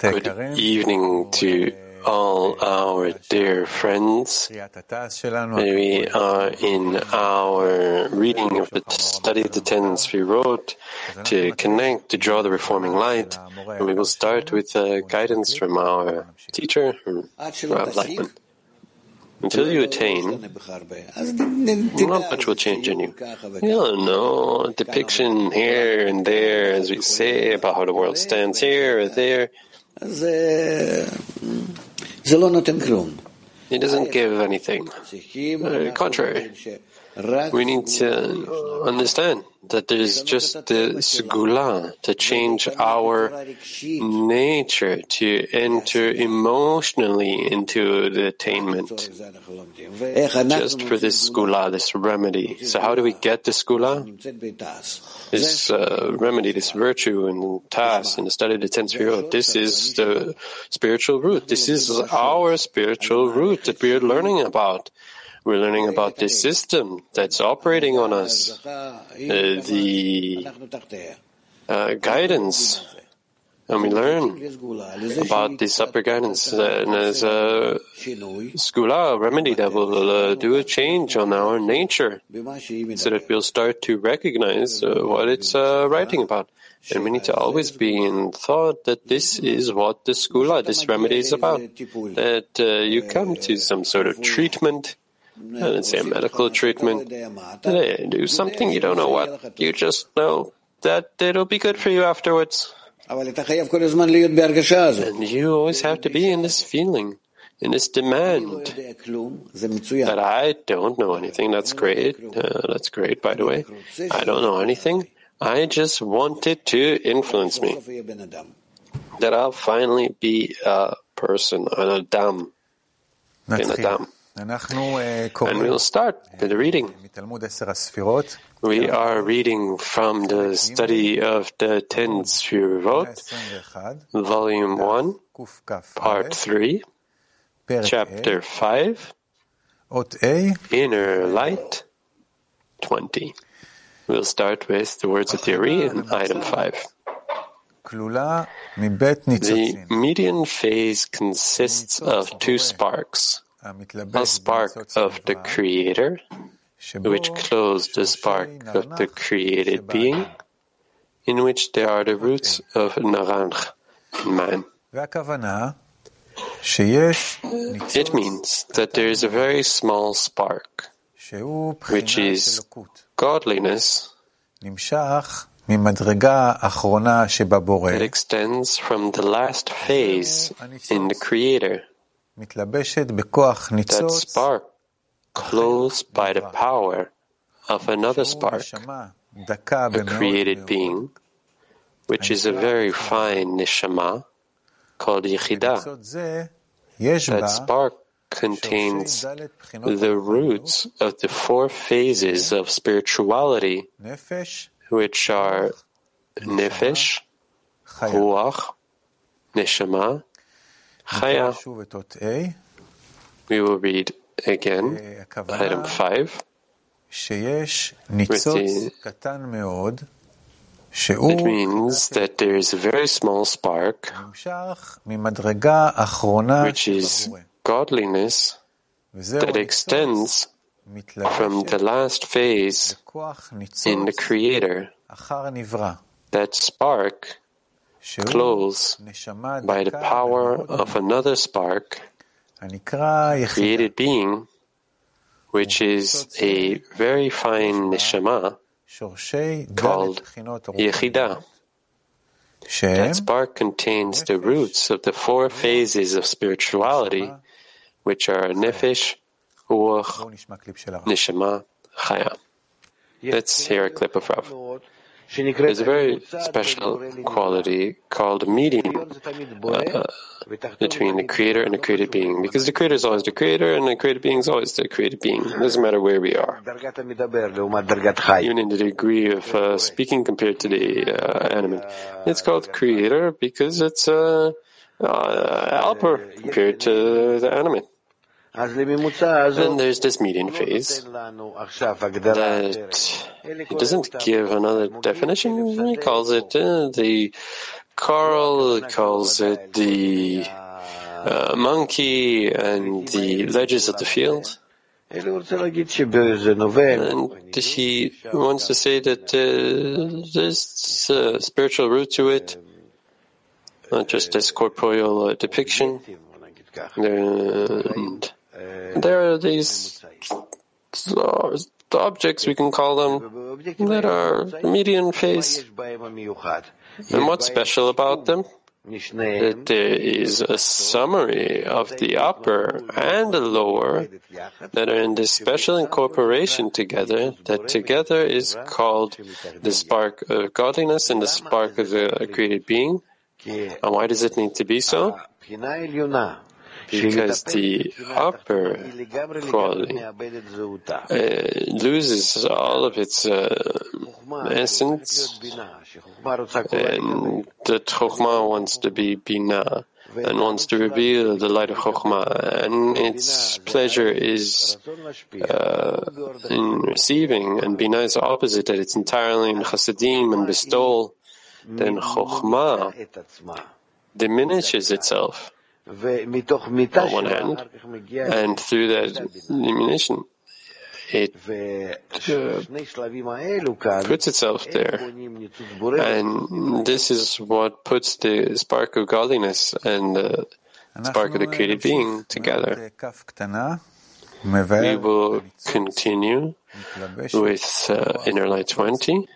Good evening to all our dear friends. We are in our reading of the study of the Ten Sefirot to connect, to draw the reforming light. And we will start with uh, guidance from our teacher, Rav Laitman. Until you attain, not much will change in you. You don't know, a depiction here and there, as we say, about how the world stands here or there. It doesn't give anything. Uh, contrary, we need to understand that there's just the segula to change our nature, to enter emotionally into the attainment. Just for this segula, this remedy. So how do we get this segula? This uh, remedy, this virtue and task and the study of the ten Sefirot, this is the spiritual root. This is our spiritual root that we are learning about. We're learning about this system that's operating on us, uh, the uh, guidance, and we learn about this upper guidance. Uh, and there's a segula, a remedy that will uh, do a change on our nature, so that we'll start to recognize uh, what it's uh, writing about. And we need to always be in thought that this is what the segula, this remedy is about. That uh, you come to some sort of treatment, I didn't say a medical treatment. They do something you don't know what. You just know that it'll be good for you afterwards. And you always have to be in this feeling, in this demand that I don't know anything. That's great. Uh, that's great, by the way. I don't know anything. I just want it to influence me. That I'll finally be a person, an Adam. An Adam. And we'll start with the reading. We are reading from the study of the Ten Sfirot, Volume 1, Part 3, Chapter 5, Inner Light 20. We'll start with the words of the Ari in item 5. The median phase consists of two sparks a spark of the Creator, which clothes the spark of the created being, in which there are the roots of Naranj in man. It means that there is a very small spark, which is godliness, that extends from the last phase in the Creator. That spark clothed by the power of another spark, a created being, which is a very fine neshama called Yechida. That spark contains the roots of the four phases of spirituality, which are nefesh, ruach, neshama, Chaya. We will read again item 5. It means that there is a very small spark, which is godliness, that extends from the last phase in the Creator. That spark clothes by the power of another spark, created being, which is a very fine neshama called Yechida. That spark contains the roots of the four phases of spirituality, which are nefesh, ruach, neshama, chaya. Let's hear a clip of Rav. There's a very special quality called medium uh, between the creator and the created being, because the creator is always the creator and the created being is always the created being. It doesn't matter where we are. Even in the degree of uh, speaking compared to the uh, animate. It's called creator because it's uh, helper compared to the animate. Then there's this median phase that he doesn't give another definition. He calls it uh, the coral, calls it the uh, monkey, and the ledges of the field. And he wants to say that uh, there's a spiritual root to it, not just this corporeal uh, depiction. And there are these objects, we can call them, that are median phase. And what's special about them? That there is a summary of the upper and the lower that are in this special incorporation together, that together is called the spark of godliness and the spark of the created being. And why does it need to be so? Because the upper quality. uh, loses all of its uh, essence, and the Chokhmah wants to be Bina and wants to reveal the light of Chokhmah, and its pleasure is uh, in receiving, and Bina is opposite, that it's entirely in Chassadim and bestowal, then Chokhmah diminishes itself on one hand, and through that illumination, it uh, puts itself there. And this is what puts the spark of godliness and the spark of the created being together. We will continue with uh, Inner Light 20.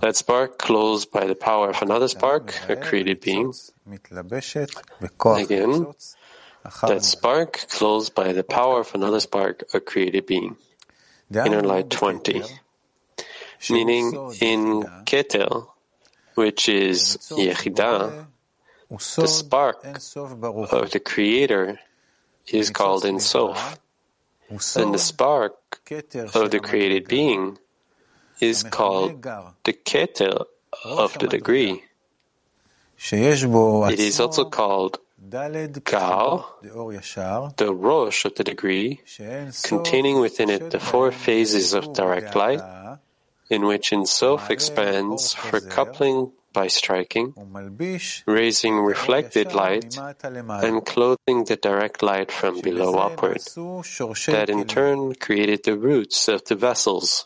That spark closed by the power of another spark, a created being. Again, that spark closed by the power of another spark, a created being. Inner light 20. Meaning in Keter, which is Yechidah, the spark of the Creator is called Ein Sof, and the spark of the created being is called the Keter of the degree. It is also called Gal, the Rosh of the degree, containing within it the four phases of direct light, in which Sof expands for coupling by striking, raising reflected light, and clothing the direct light from below upward, that in turn created the roots of the vessels.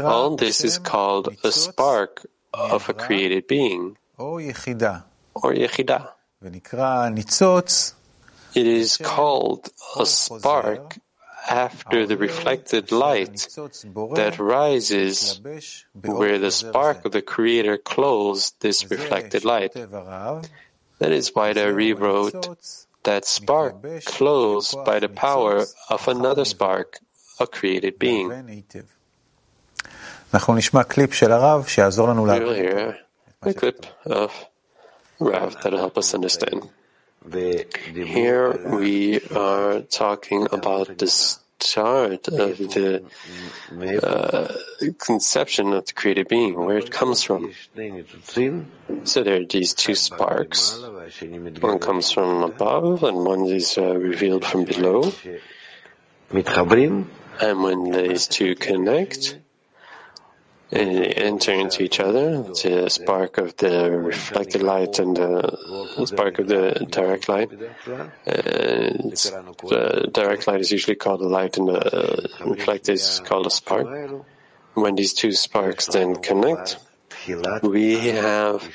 All this is called a spark of a created being, or Yechidah. It is called a spark after the reflected light that rises where the spark of the Creator closed this reflected light. That is why they rewrote that spark closed by the power of another spark, a created being. We will hear a clip of Rav that'll help us understand. Here we are talking about the start of the uh, conception of the created being, where it comes from. So there are these two sparks. One comes from above and one is uh, revealed from below. And when these two connect, enter into each other. The spark of the reflected light and the spark of the direct light. And the direct light is usually called a light, and the reflected is called a spark. When these two sparks then connect, we have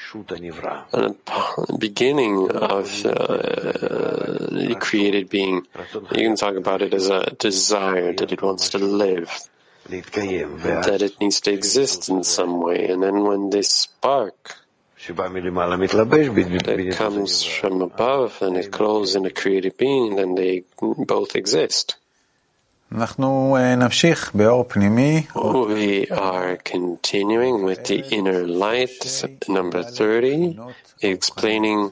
a beginning of uh, the created being. You can talk about it as a desire that it wants to live that it needs to exist in some way. And then when this spark that comes from above and it closes in a created being, then they both exist. We are continuing with the inner light, number 30, explaining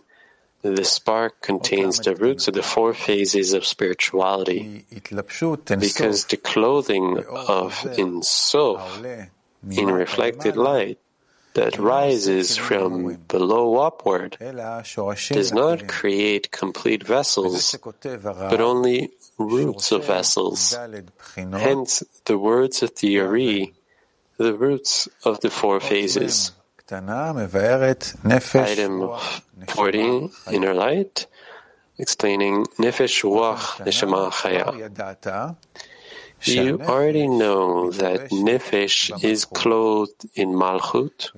the spark contains the roots of the four phases of spirituality, because the clothing of Ein Sof in reflected light that rises from below upward does not create complete vessels, but only roots of vessels. Hence, the words of the Ari, the roots of the four phases. Item 40, Inner Light, explaining Nefesh Ruach Neshama Chaya. You already know that Nefesh is clothed in Malchut,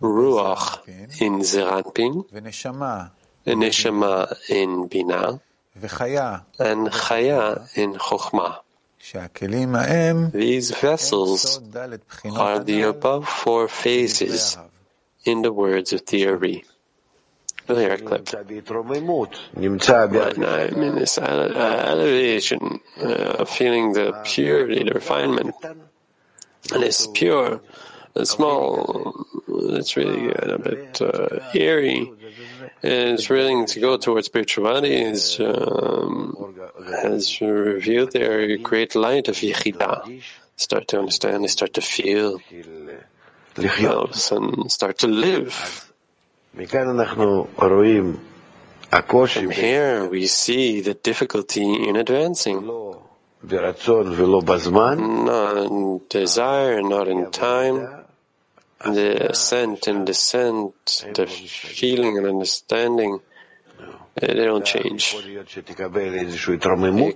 Ruach in Zeir Anpin, and Neshama in Bina, and Chaya in Chokhmah. These vessels are the above four phases in the words of the Ari. We'll a clip. Right now I'm in this elevation, uh, feeling the purity, the refinement. And it's pure, it's small, it's really a bit uh, eerie. And it's willing to go towards spirituality is um, has revealed their great light of Yechidah. Start to understand, they start to feel, all of a sudden start to live. From here we see the difficulty in advancing. Not in desire, not in time. The ascent and descent, the feeling and understanding, they don't change. It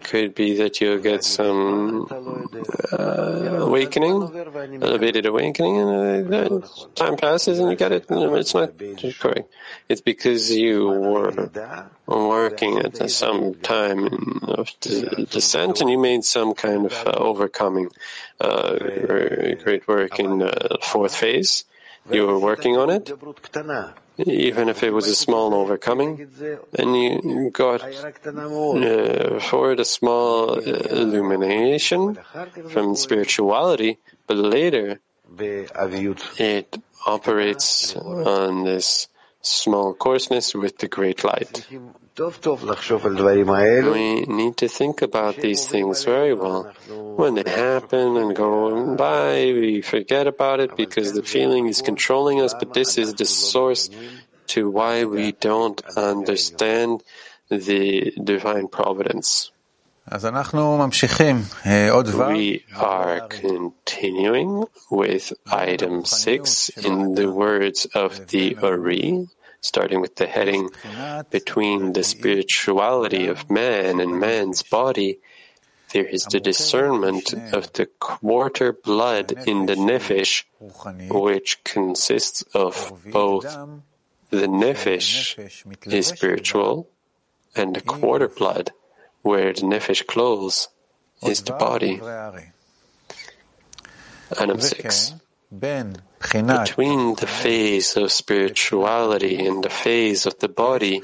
could be that you'll get some uh, awakening, elevated awakening, and uh, time passes and you get it. It's not correct. It's because you were working at some time of descent and you made some kind of uh, overcoming. Uh, great work in the fourth phase. You were working on it even if it was a small overcoming, and you got uh, forward a small uh, illumination from spirituality, but later it operates on this small coarseness with the great light. We need to think about these things very well. When they happen and go by, we forget about it because the feeling is controlling us, but this is the source to why we don't understand the divine providence. We are continuing with item 6 in the words of the Ari, starting with the heading between the spirituality of man and man's body, there is the discernment of the quarter blood in the nefesh, which consists of both the nefesh is spiritual, and the quarter blood, where the nefesh clothes, is the body. Item 6. Between the phase of spirituality and the phase of the body,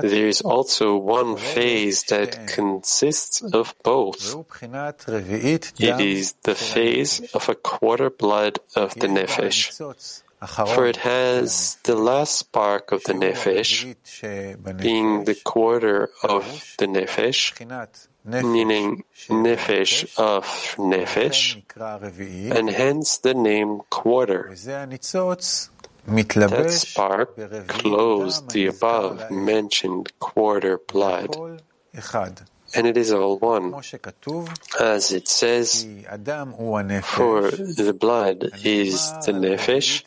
there is also one phase that consists of both. It is the phase of a quarter blood of the nefesh, for it has the last spark of the nefesh, being the quarter of the nefesh, meaning nefesh of nefesh, and hence the name quarter. That spark closed the above mentioned quarter blood, and it is all one. As it says, for the blood is the nefesh,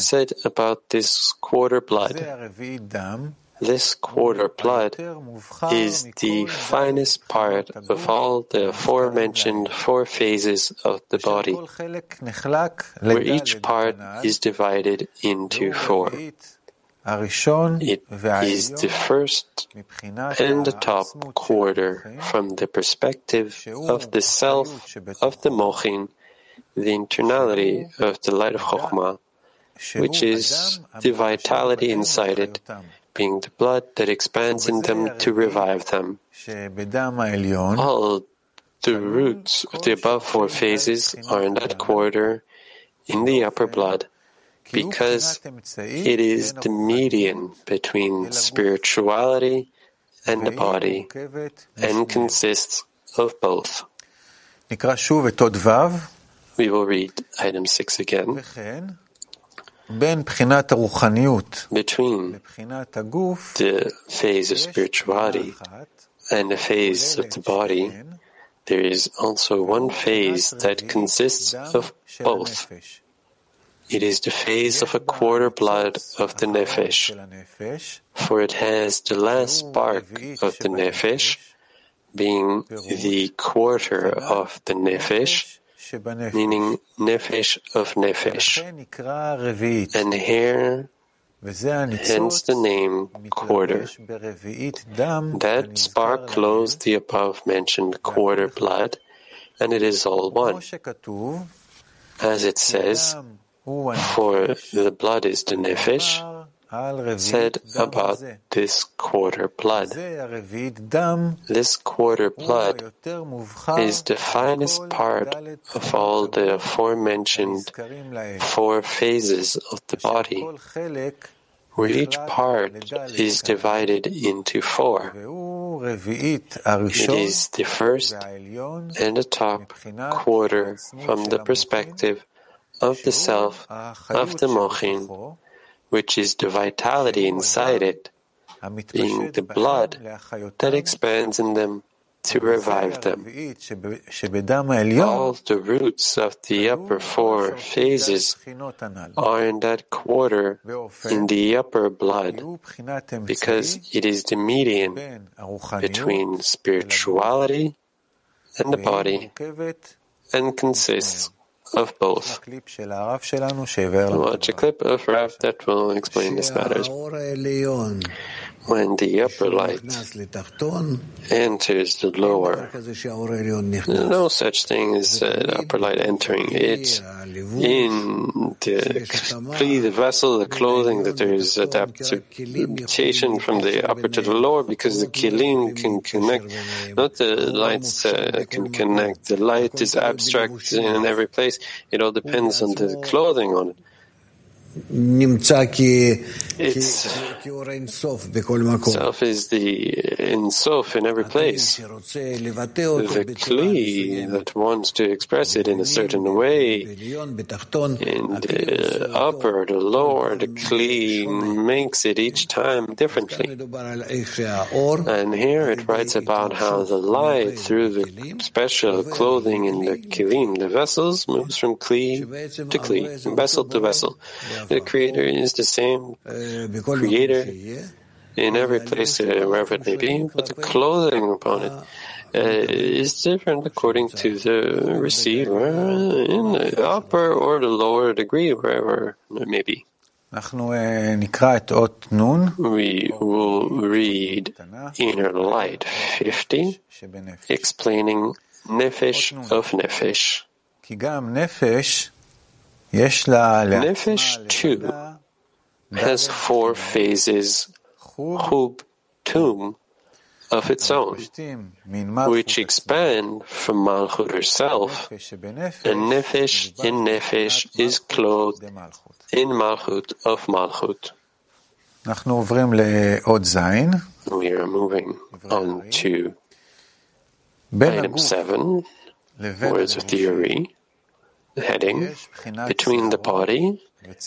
said about this quarter blood. This quarter blood is the finest part of all the aforementioned four phases of the body, where each part is divided into four. It is the first and the top quarter from the perspective of the self of the Mochin, the internality of the light of Chokhmah, which is the vitality inside it, being the blood that expands in them to revive them. All the roots of the above four phases are in that quarter in the upper blood because it is the median between spirituality and the body and consists of both. We will read item 6 again. between the phase of spirituality and the phase of the body, there is also one phase that consists of both. It is the phase of a quarter blood of the nefesh, for it has the last spark of the nefesh, being the quarter of the nefesh, meaning nefesh of nefesh. And here, hence the name quarter. That spark clothes the above mentioned quarter blood, and it is all one. As it says, for the blood is the nefesh, said about this quarter blood. This quarter blood is the finest part of all the aforementioned four phases of the body, where each part is divided into four. It is the first and the top quarter from the perspective of the self of the Mochin, which is the vitality inside it, being the blood that expands in them to revive them. All the roots of the upper four phases are in that quarter in the upper blood, because it is the median between spirituality and the body and consists of both. Watch a clip of Rav that will explain this matter. When the upper light enters the lower, no such thing as uh, upper light entering. it. in the, the vessel, the clothing, that there is adaptation from the upper to the lower because the kilim can connect, not the lights uh, can connect. The light is abstract in every place. It all depends on the clothing on it. It's, self is the Ein Sof in every place. The Kli that wants to express it in a certain way, in the upper, the lower, the Kli makes it each time differently. And here it writes about how the light, through the special clothing in the Kilim, the vessels, moves from Kli to Kli, vessel to vessel. The Creator is the same Creator in every place, uh, wherever it may be, but the clothing upon it uh, is different according to the receiver in the upper or the lower degree, wherever it may be. We will read Inner Light 50, explaining Nefesh of Nefesh. Nefesh too has four phases, hub, tomb, of its own, which expand from Malchut herself, and Nefesh in Nefesh is clothed in Malchut of Malchut. We are moving on to item 7, words of the Ari heading, between the body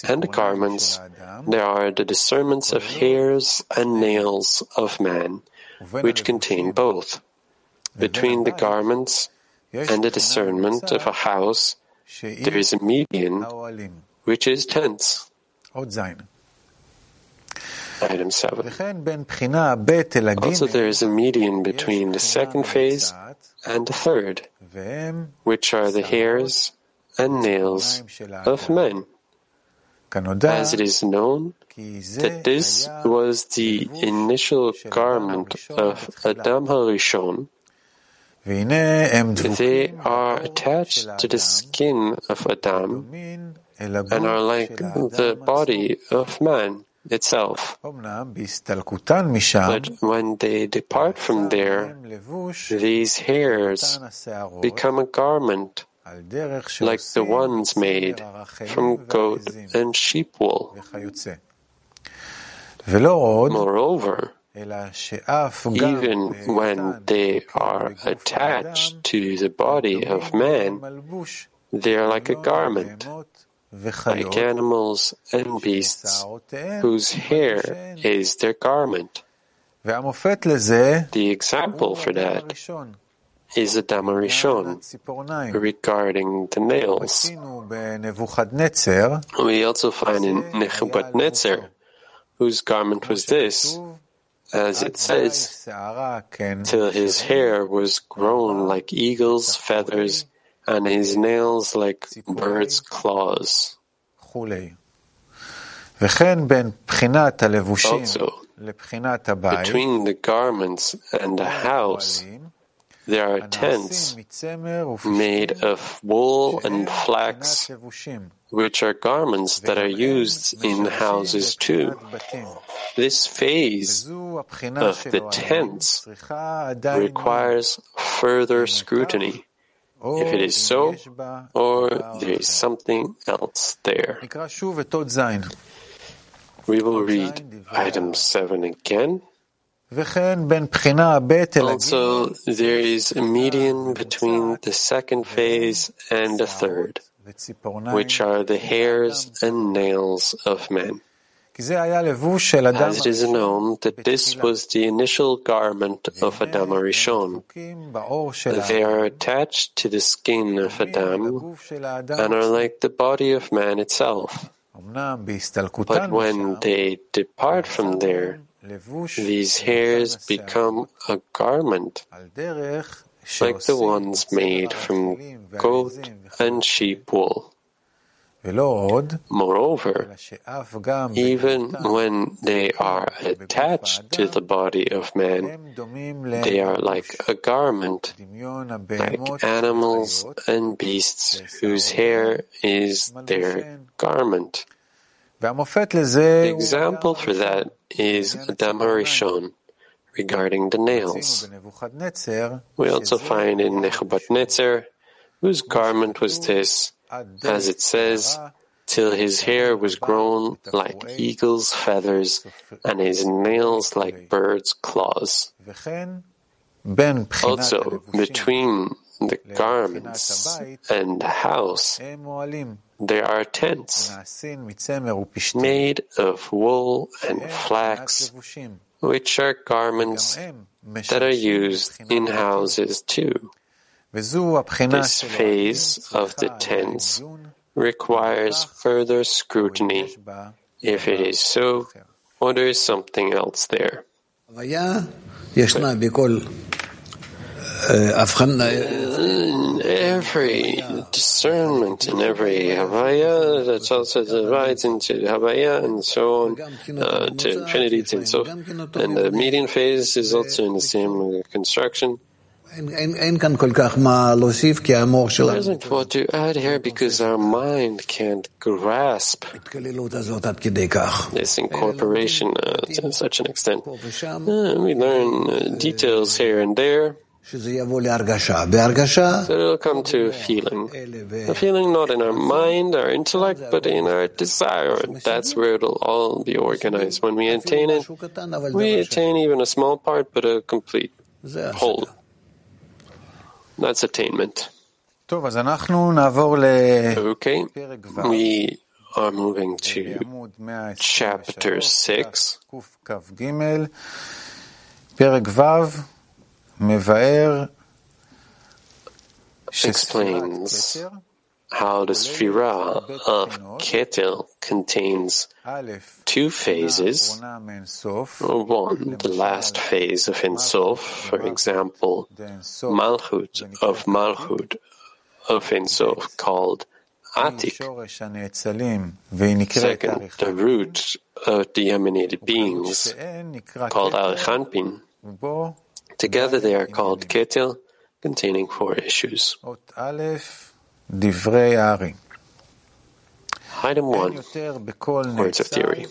and the garments, there are the discernments of hairs and nails of man, which contain both. Between the garments and the discernment of a house, there is a median, which is tents. Item 7. Also, there is a median between the second phase and the third, which are the hairs and nails of men. As it is known that this was the initial garment of Adam HaRishon, they are attached to the skin of Adam and are like the body of man itself. But when they depart from there, these hairs become a garment like the ones made from goat and sheep wool. Moreover, even when they are attached to the body of man, they are like a garment, like animals and beasts whose hair is their garment. The example for that is Adam HaRishon regarding the nails. We also find in Nebuchadnezzar, whose garment was this, as it says, till his hair was grown like eagle's feathers and his nails like bird's claws. Also, between the garments and the house, there are tents made of wool and flax, which are garments that are used in houses too. This phase of the tents requires further scrutiny. If it is so, or there is something else there. We will read item 7 again. Also, there is a median between the second phase and the third, which are the hairs and nails of men. As it is known that this was the initial garment of Adam HaRishon. They are attached to the skin of Adam and are like the body of man itself. But when they depart from there, these hairs become a garment, like the ones made from goat and sheep wool. Moreover, even when they are attached to the body of man, they are like a garment, like animals and beasts whose hair is their garment. The example for that is Adam Harishon regarding the nails. We also find in Nebuchadnezzar, whose garment was this, as it says, till his hair was grown like eagle's feathers and his nails like bird's claws. Also, between the garments and the house, there are tents made of wool and flax, which are garments that are used in houses too. This phase of the tents requires further scrutiny. if it is so, or there is something else there. Every discernment and every Havaya that also divides into Havaya and so on uh, to Trinity and so and the median phase is also in the same construction. There isn't what to add here because our mind can't grasp this incorporation uh, to such an extent. Uh, we learn uh, details here and there. So it'll come to feeling. A feeling not in our mind, our intellect, but in our desire. That's where it'll all be organized. When we attain it, we attain even a small part, but a complete whole. That's attainment. Okay, we are moving to chapter 6. She explains how the Sphira of Keter contains two phases. One, the last phase of Ein Sof, for example, Malchut of Malchut of Ein Sof, called Atik. Second, the root of the emanated beings, called Arich Anpin. Together they are called Keter, containing four issues. Item 1 Words of the Ari.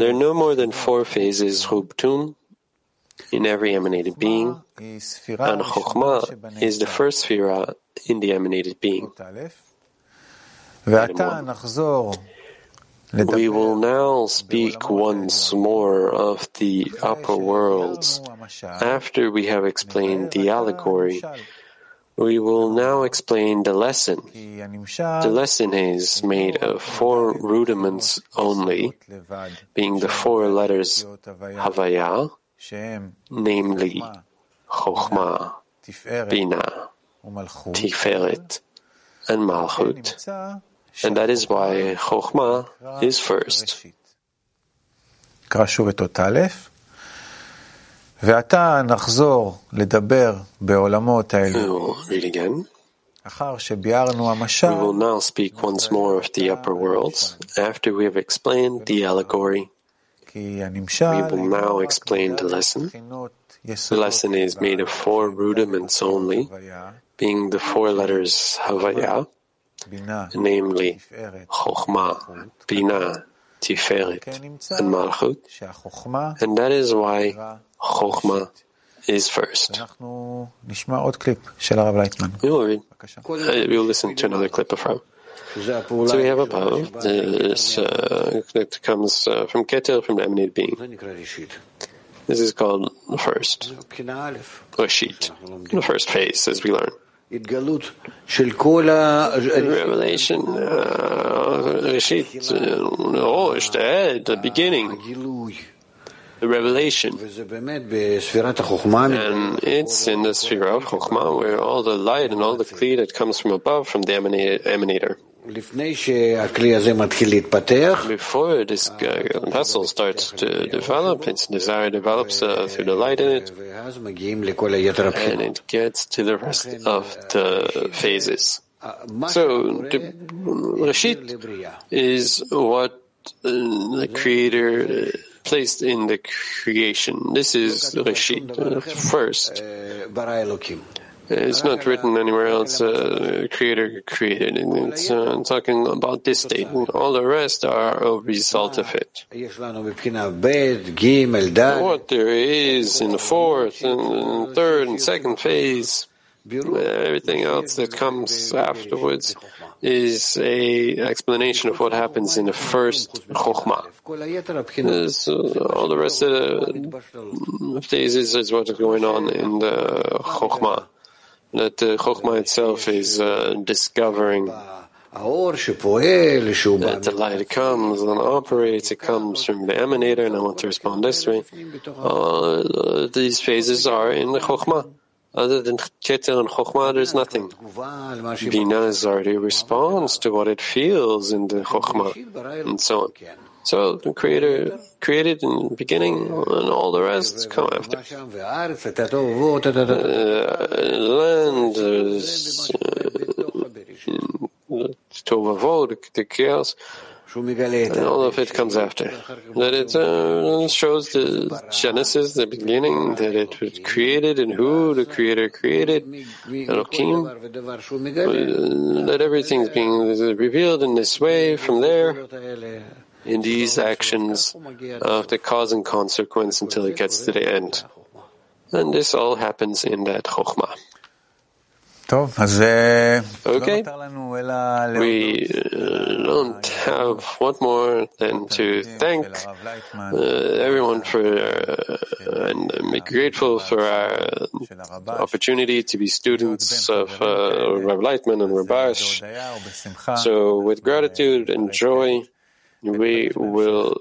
There are no more than four phases HuBTuM in every emanated being, and Chokhmah is the first Sphira in the emanated being. We will now speak once more of the upper worlds after we have explained the allegory We will now explain the lesson. The lesson is made of four rudiments only, being the four letters Havaya, namely Chokhmah, Bina, Tiferet, and Malchut. And that is why Chokhmah is first. We'll read again. We will now speak once more of the upper worlds after we have explained the allegory. We will now explain the lesson. The lesson is made of four rudiments only, being the four letters Havaya, namely Chokhmah, Bina, Tiferet, and Malchut, and that is why Chokhmah is first. We will read. Uh, we will listen to another clip of Rav. So we have above this uh, that comes uh, from Keter, from the emanated being. This is called the first, or sheet, the first phase, as we learn. Revelation, uh, sheet, oh, the beginning the revelation. And it's in the sphere of Chokhmah where all the light and all the kli that comes from above from the emanator. Before this uh, vessel starts to develop, its desire develops uh, through the light in it, and it gets to the rest of the phases. So, the Reshit is what uh, the Creator uh, placed in the creation. This is Reshit, uh, first. It's not written anywhere else, uh, creator created. It's uh, talking about this state. All the rest are a result of it. What there is in the fourth and third and second phase, everything else that comes afterwards is a explanation of what happens in the first chokhmah. Uh, all the rest of the phases is what's going on in the chokhmah. That the chokhmah itself is uh, discovering that the light comes and operates, it comes from the emanator, and I want to respond this way. All these phases are in the chokhmah. Other than Keter and Chokhmah, there's nothing. Bina is already responds to what it feels in the Chokhmah, and so on. So the Creator created in the beginning, and all the rest come after. Uh, land, is, uh, Tohu VaVohu, the chaos, all of it comes after. That it uh, shows the genesis, the beginning, that it was created and who the Creator created, Elohim. That everything's being revealed in this way from there, in these actions of the cause and consequence until it gets to the end. And this all happens in that Chokhmah. Okay. We don't have what more than to thank uh, everyone for uh, and be grateful for our opportunity to be students of uh, Rabbi Laitman and Rabash. So, with gratitude and joy, we will